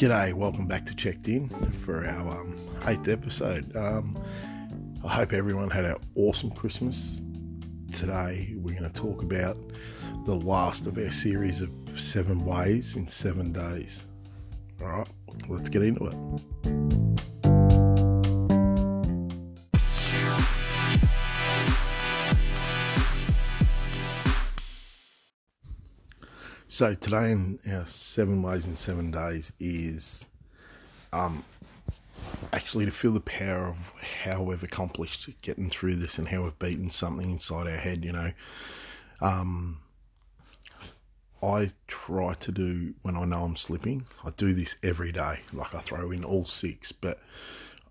G'day, welcome back to Checked In for our um, eighth episode. Um, I hope everyone had an awesome Christmas. Today, we're going to talk about the last of our series of seven ways in seven days. All right, let's get into it. So today in our seven ways in seven days is um actually to feel the power of how we've accomplished getting through this and how we've beaten something inside our head, you know. Um I try to do when I know I'm slipping. I do this every day. Like I throw in all six, but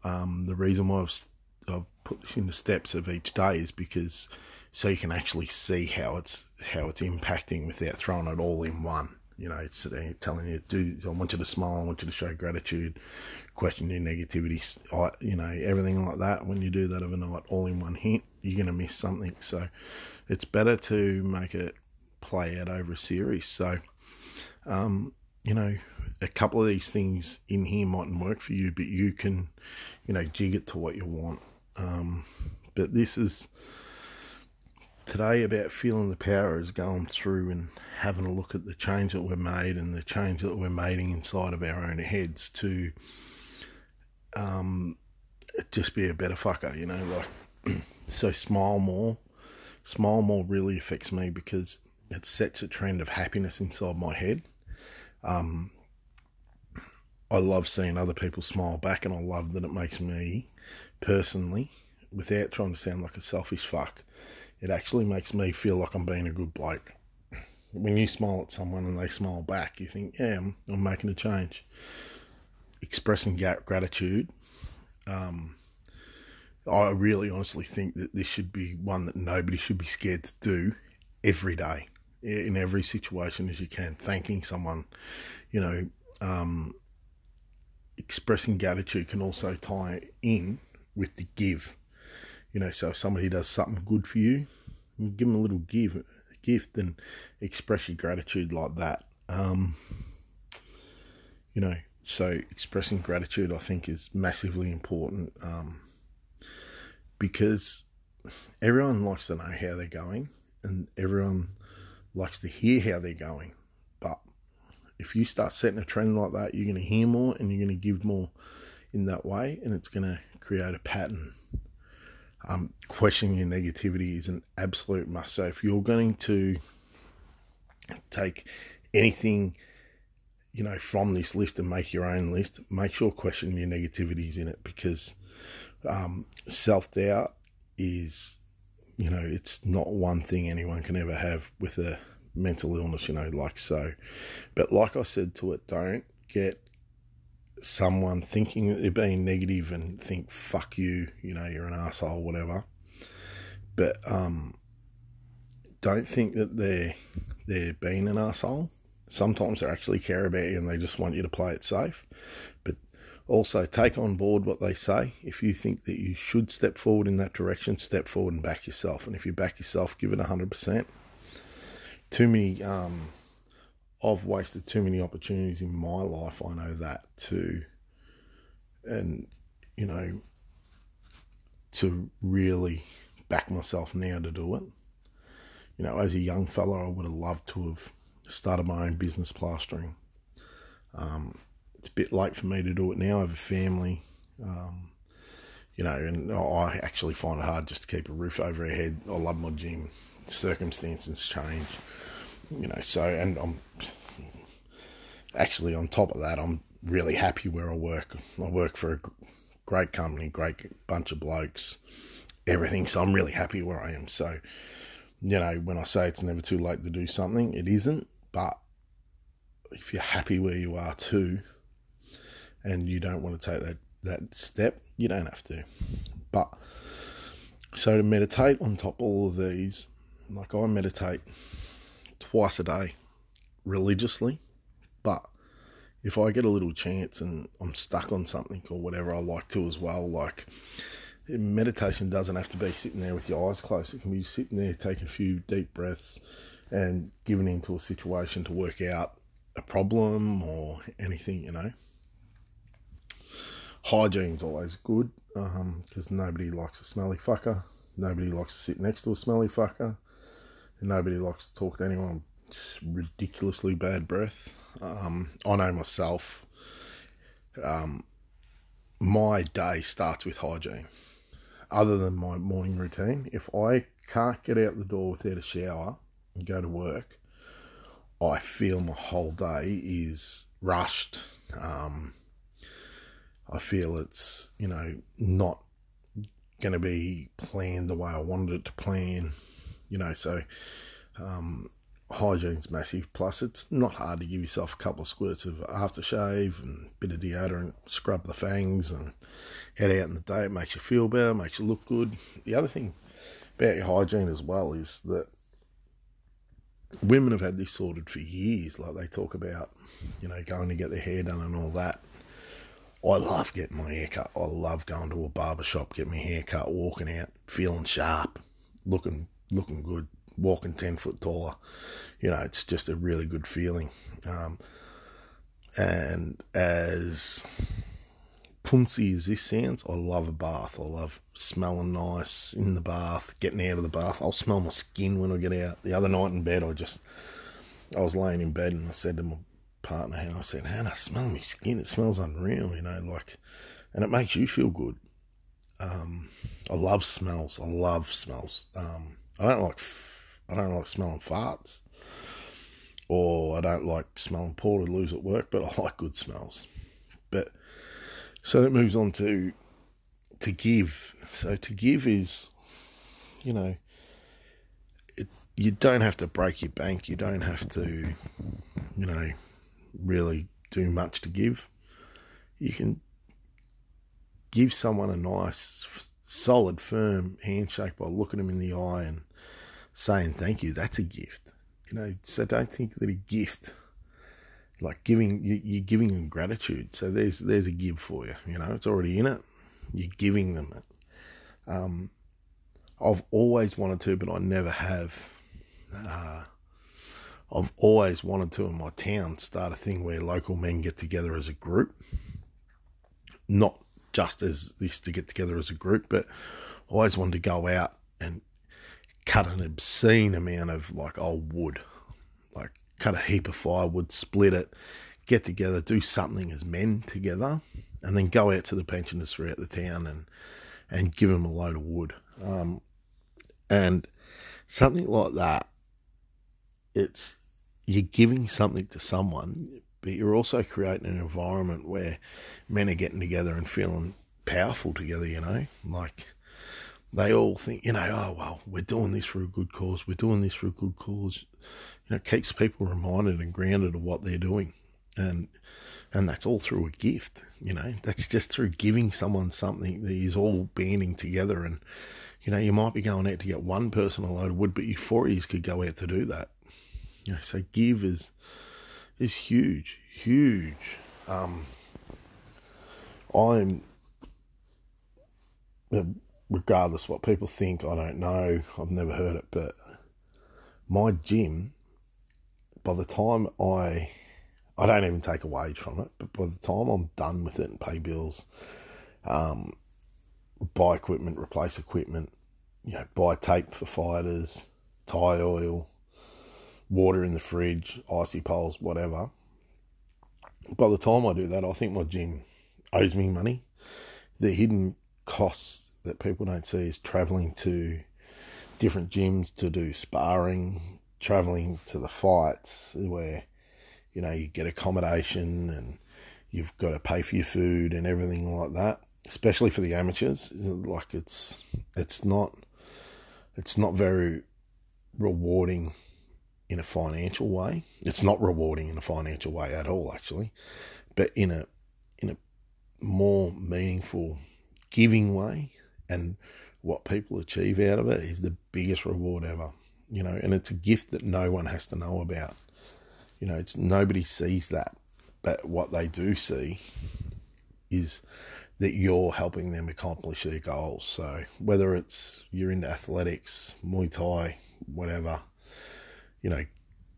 um, the reason why I've, I've put this into steps of each day is because so you can actually see how it's how it's impacting without throwing it all in one. You know, it's telling you, do I want you to smile, I want you to show gratitude, question your negativity, you know, everything like that. When you do that overnight, all in one hit, you're going to miss something. So, it's better to make it play out over a series. So, um, you know, a couple of these things in here mightn't work for you, but you can, you know, jig it to what you want. Um, but this is today about feeling the power is going through and having a look at the change that we've made and the change that we're making inside of our own heads to um, just be a better fucker, you know, like so smile more. Smile more really affects me because it sets a trend of happiness inside my head. Um, I love seeing other people smile back, and I love that it makes me personally, without trying to sound like a selfish fuck, it actually makes me feel like I'm being a good bloke. When you smile at someone and they smile back, you think, yeah, I'm, I'm making a change. Expressing gratitude, um, I really honestly think that this should be one that nobody should be scared to do every day, in every situation as you can. Thanking someone, you know, um, expressing gratitude can also tie in with the give. You know, so if somebody does something good for you, give them a little give, gift, and express your gratitude like that. Um, you know, so expressing gratitude, I think, is massively important um, because everyone likes to know how they're going, and everyone likes to hear how they're going. But if you start setting a trend like that, you're going to hear more and you're going to give more in that way, and it's going to create a pattern um, questioning your negativity is an absolute must. So if you're going to take anything, you know, from this list and make your own list, make sure questioning your negativity is in it because um, self doubt is, you know, it's not one thing anyone can ever have with a mental illness, you know, like so. But like I said to it, don't get someone thinking that they're being negative and think fuck you you know you're an asshole whatever. But um don't think that they're they're being an asshole. Sometimes they actually care about you and they just want you to play it safe. But also take on board what they say. If you think that you should step forward in that direction step forward and back yourself. And if you back yourself give it 100% too many um I've wasted too many opportunities in my life. I know that too. And, you know, to really back myself now to do it. You know, as a young fella, I would have loved to have started my own business plastering. Um, it's a bit late for me to do it now. I have a family. Um, you know, and I actually find it hard just to keep a roof over our head. I love my gym. Circumstances change you know, so, and I'm actually on top of that, I'm really happy where I work. I work for a great company, great bunch of blokes, everything. So I'm really happy where I am. So, you know, when I say it's never too late to do something, it isn't. But if you're happy where you are too, and you don't want to take that, that step, you don't have to. But so to meditate on top of all of these, like I meditate twice a day religiously. But if I get a little chance and I'm stuck on something or whatever, I like to as well. Like meditation doesn't have to be sitting there with your eyes closed. It can be sitting there taking a few deep breaths and giving into a situation to work out a problem or anything, you know. hygiene's always good because um, nobody likes a smelly fucker. Nobody likes to sit next to a smelly fucker. Nobody likes to talk to anyone with ridiculously bad breath. Um, I know myself. Um, my day starts with hygiene. Other than my morning routine, if I can't get out the door without a shower and go to work, I feel my whole day is rushed. Um, I feel it's, you know, not going to be planned the way I wanted it to plan, you know, so um, hygiene's massive. Plus, it's not hard to give yourself a couple of squirts of aftershave and a bit of deodorant, scrub the fangs, and head out in the day. It makes you feel better, makes you look good. The other thing about your hygiene as well is that women have had this sorted for years. Like they talk about, you know, going to get their hair done and all that. I love getting my hair cut. I love going to a barber shop, getting my hair cut, walking out, feeling sharp, looking looking good, walking ten foot taller. You know, it's just a really good feeling. Um, and as punsy as this sounds, I love a bath. I love smelling nice in the bath, getting out of the bath. I'll smell my skin when I get out. The other night in bed, I just I was laying in bed and I said to my partner, and I said, Hannah, smell my skin. It smells unreal, you know, like, and it makes you feel good. Um, I love smells. I love smells. Um, I don't like, I don't like smelling farts, or I don't like smelling portaloos at work, but I like good smells. But so it moves on to to give. So to give is, you know, it, you don't have to break your bank. You don't have to, you know, really do much to give. You can give someone a nice, solid, firm handshake by looking them in the eye and saying thank you. That's a gift. You know, so don't think that a gift, like giving, you, are giving them gratitude. So there's there's a give for you. You know, it's already in it. You're giving them it. Um, I've always wanted to, but I never have. Uh, I've always wanted to in my town start a thing where local men get together as a group. Not just as this to get together as a group, but I always wanted to go out and cut an obscene amount of like old wood, like cut a heap of firewood, split it, get together, do something as men together, and then go out to the pensioners throughout the town and and give them a load of wood. Um, and something like that, it's you're giving something to someone, but you're also creating an environment where men are getting together and feeling powerful together, you know? Like they all think, you know, oh, well, we're doing this for a good cause, we're doing this for a good cause. You know, it keeps people reminded and grounded of what they're doing. And and that's all through a gift, you know. That's just through giving someone something that is all banding together and you know, you might be going out to get one person a load of wood, but four could go out to do that. You know, so give is is huge, huge. Um, I'm regardless what people think, I don't know. I've never heard it, but my gym, by the time I, I don't even take a wage from it, but by the time I'm done with it and pay bills, um, buy equipment, replace equipment, you know, buy tape for fighters, Thai oil, water in the fridge, icy poles, whatever. By the time I do that, I think my gym owes me money. The hidden costs that people don't see is traveling to different gyms to do sparring, traveling to the fights where, you know, you get accommodation and you've got to pay for your food and everything like that. Especially for the amateurs, like it's it's not it's not very rewarding in a financial way. It's not rewarding in a financial way at all, actually, but in a in a more meaningful, giving way, and what people achieve out of it is the biggest reward ever. You know, and it's a gift that no one has to know about. You know, it's nobody sees that, but what they do see is that you're helping them accomplish their goals. So whether it's you're into athletics, Muay Thai, whatever, you know,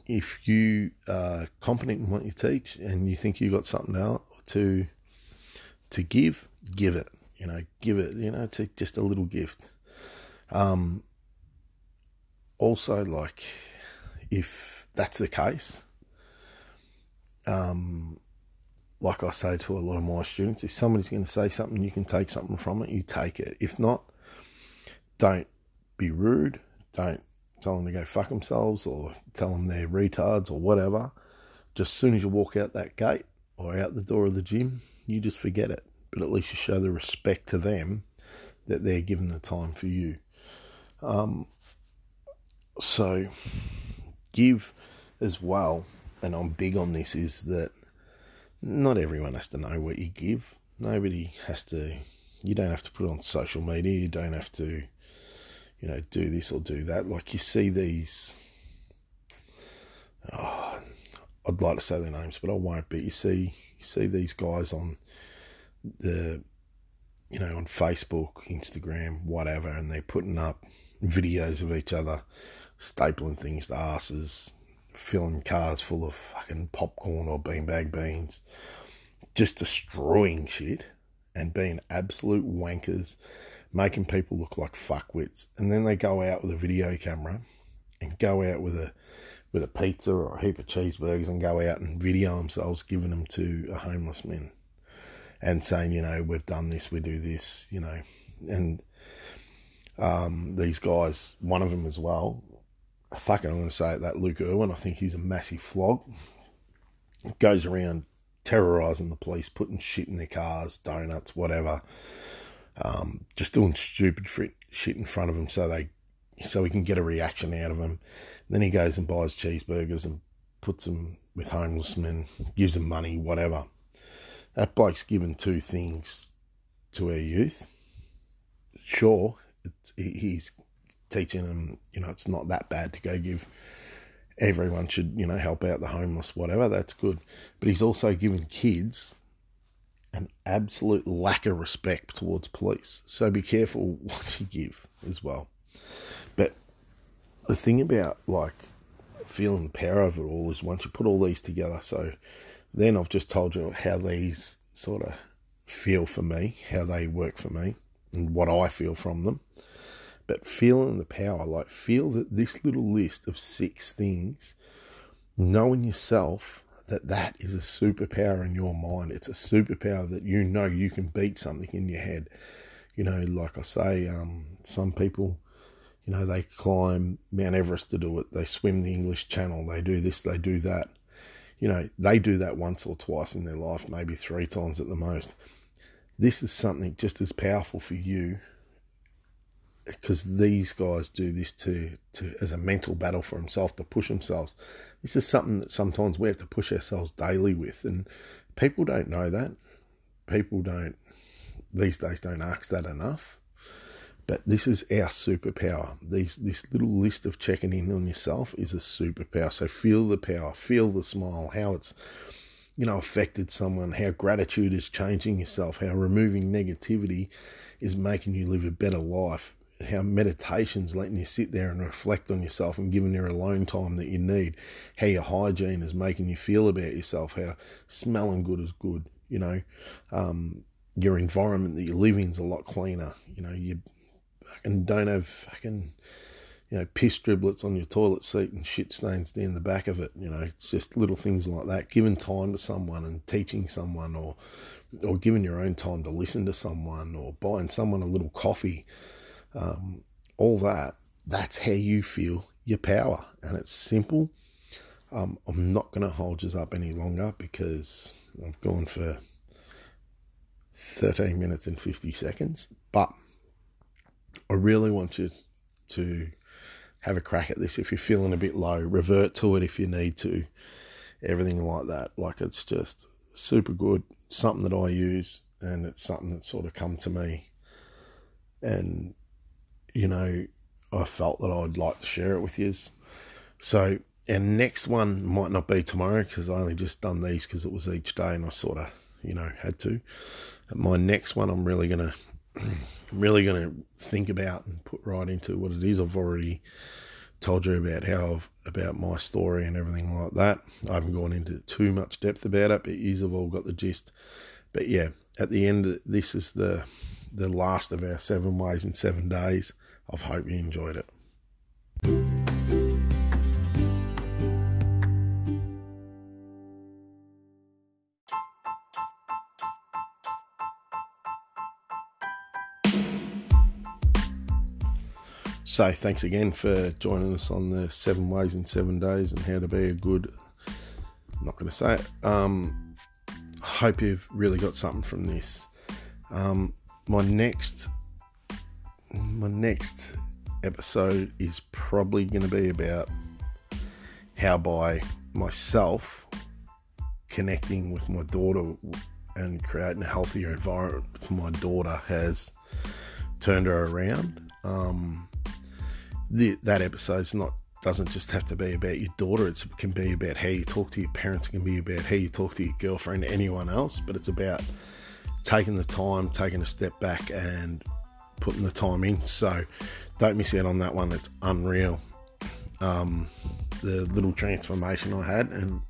if you are competent in what you teach and you think you've got something out to to give, give it. You know, give it. You know, it's just a little gift. Um, also, like, if that's the case, um, like I say to a lot of my students, if somebody's going to say something, you can take something from it, you take it. If not, don't be rude. Don't tell them to go fuck themselves or tell them they're retards or whatever. Just as soon as you walk out that gate or out the door of the gym, you just forget it. But at least you show the respect to them that they're given the time for you. Um, so give as well, and I'm big on this, is that not everyone has to know what you give. Nobody has to, you don't have to put it on social media, you don't have to, you know, do this or do that. Like you see these, oh, I'd like to say their names, but I won't. But you see, you see these guys on the, you know, on Facebook, Instagram, whatever, and they're putting up videos of each other stapling things to asses, filling cars full of fucking popcorn or beanbag beans, just destroying shit and being absolute wankers, making people look like fuckwits. And then they go out with a video camera and go out with a with a pizza or a heap of cheeseburgers and go out and video themselves giving them to a homeless man and saying, you know, we've done this, we do this, you know, and um, these guys, one of them as well, fucking, I'm going to say it, that Luke Erwin, I think he's a massive flog. Goes around terrorizing the police, putting shit in their cars, donuts, whatever. Um, just doing stupid shit in front of them so they so he can get a reaction out of them. Then he goes and buys cheeseburgers and puts them with homeless men, gives them money, whatever. That bike's given two things to our youth. Sure, he's teaching them, you know, it's not that bad to go give everyone should, you know, help out the homeless, whatever. That's good. But he's also given kids an absolute lack of respect towards police. So be careful what you give as well. But the thing about like feeling the power of it all is once you put all these together. So then I've just told you how these sort of feel for me, how they work for me, and what I feel from them but feeling the power, like feel that this little list of six things, knowing yourself that that is a superpower in your mind. It's a superpower that you know you can beat something in your head. You know, like I say, um, some people, you know, they climb Mount Everest to do it. They swim the English Channel. They do this. They do that. You know, they do that once or twice in their life, maybe three times at the most. This is something just as powerful for you because these guys do this to, to as a mental battle for himself to push themselves. This is something that sometimes we have to push ourselves daily with, and people don't know that. People don't these days don't ask that enough. But this is our superpower. These this little list of checking in on yourself is a superpower. So feel the power, feel the smile, how it's you know affected someone, how gratitude is changing yourself, how removing negativity is making you live a better life how meditation's letting you sit there and reflect on yourself and giving you alone time that you need, how your hygiene is making you feel about yourself, how smelling good is good, you know, um, your environment that you live in is a lot cleaner, you know, you fucking don't have fucking, you know, piss driblets on your toilet seat and shit stains down the back of it, you know, it's just little things like that, giving time to someone and teaching someone or, or giving your own time to listen to someone or buying someone a little coffee, um, all that, that's how you feel your power. And it's simple. Um, I'm not going to hold you up any longer because I've gone for 13 minutes and 50 seconds. But I really want you to have a crack at this if you're feeling a bit low. Revert to it if you need to. Everything like that. Like it's just super good. Something that I use and it's something that sort of come to me. And you know, I felt that I'd like to share it with you. So, and next one might not be tomorrow because I only just done these because it was each day and I sort of, you know, had to. My next one, I'm really gonna, really gonna think about and put right into what it is. I've already told you about how I've, about my story and everything like that. I haven't gone into too much depth about it, but you have all got the gist. But yeah, at the end, this is the the last of our seven ways in seven days. I hope you enjoyed it. So, thanks again for joining us on the seven ways in seven days and how to be a good. I'm not going to say it. Um, hope you've really got something from this. Um, my next, my next episode is probably going to be about how by myself connecting with my daughter and creating a healthier environment for my daughter has turned her around. Um, the, that episode's not doesn't just have to be about your daughter. It's, it can be about how you talk to your parents. It can be about how you talk to your girlfriend, anyone else. But it's about taking the time, taking a step back, and putting the time in. So don't miss out on that one. It's unreal. Um, the little transformation I had and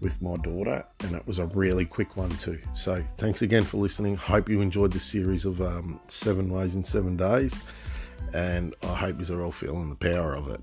with my daughter, and it was a really quick one too. So thanks again for listening. Hope you enjoyed the series of um, seven ways in seven days and I hope you're all feeling the power of it.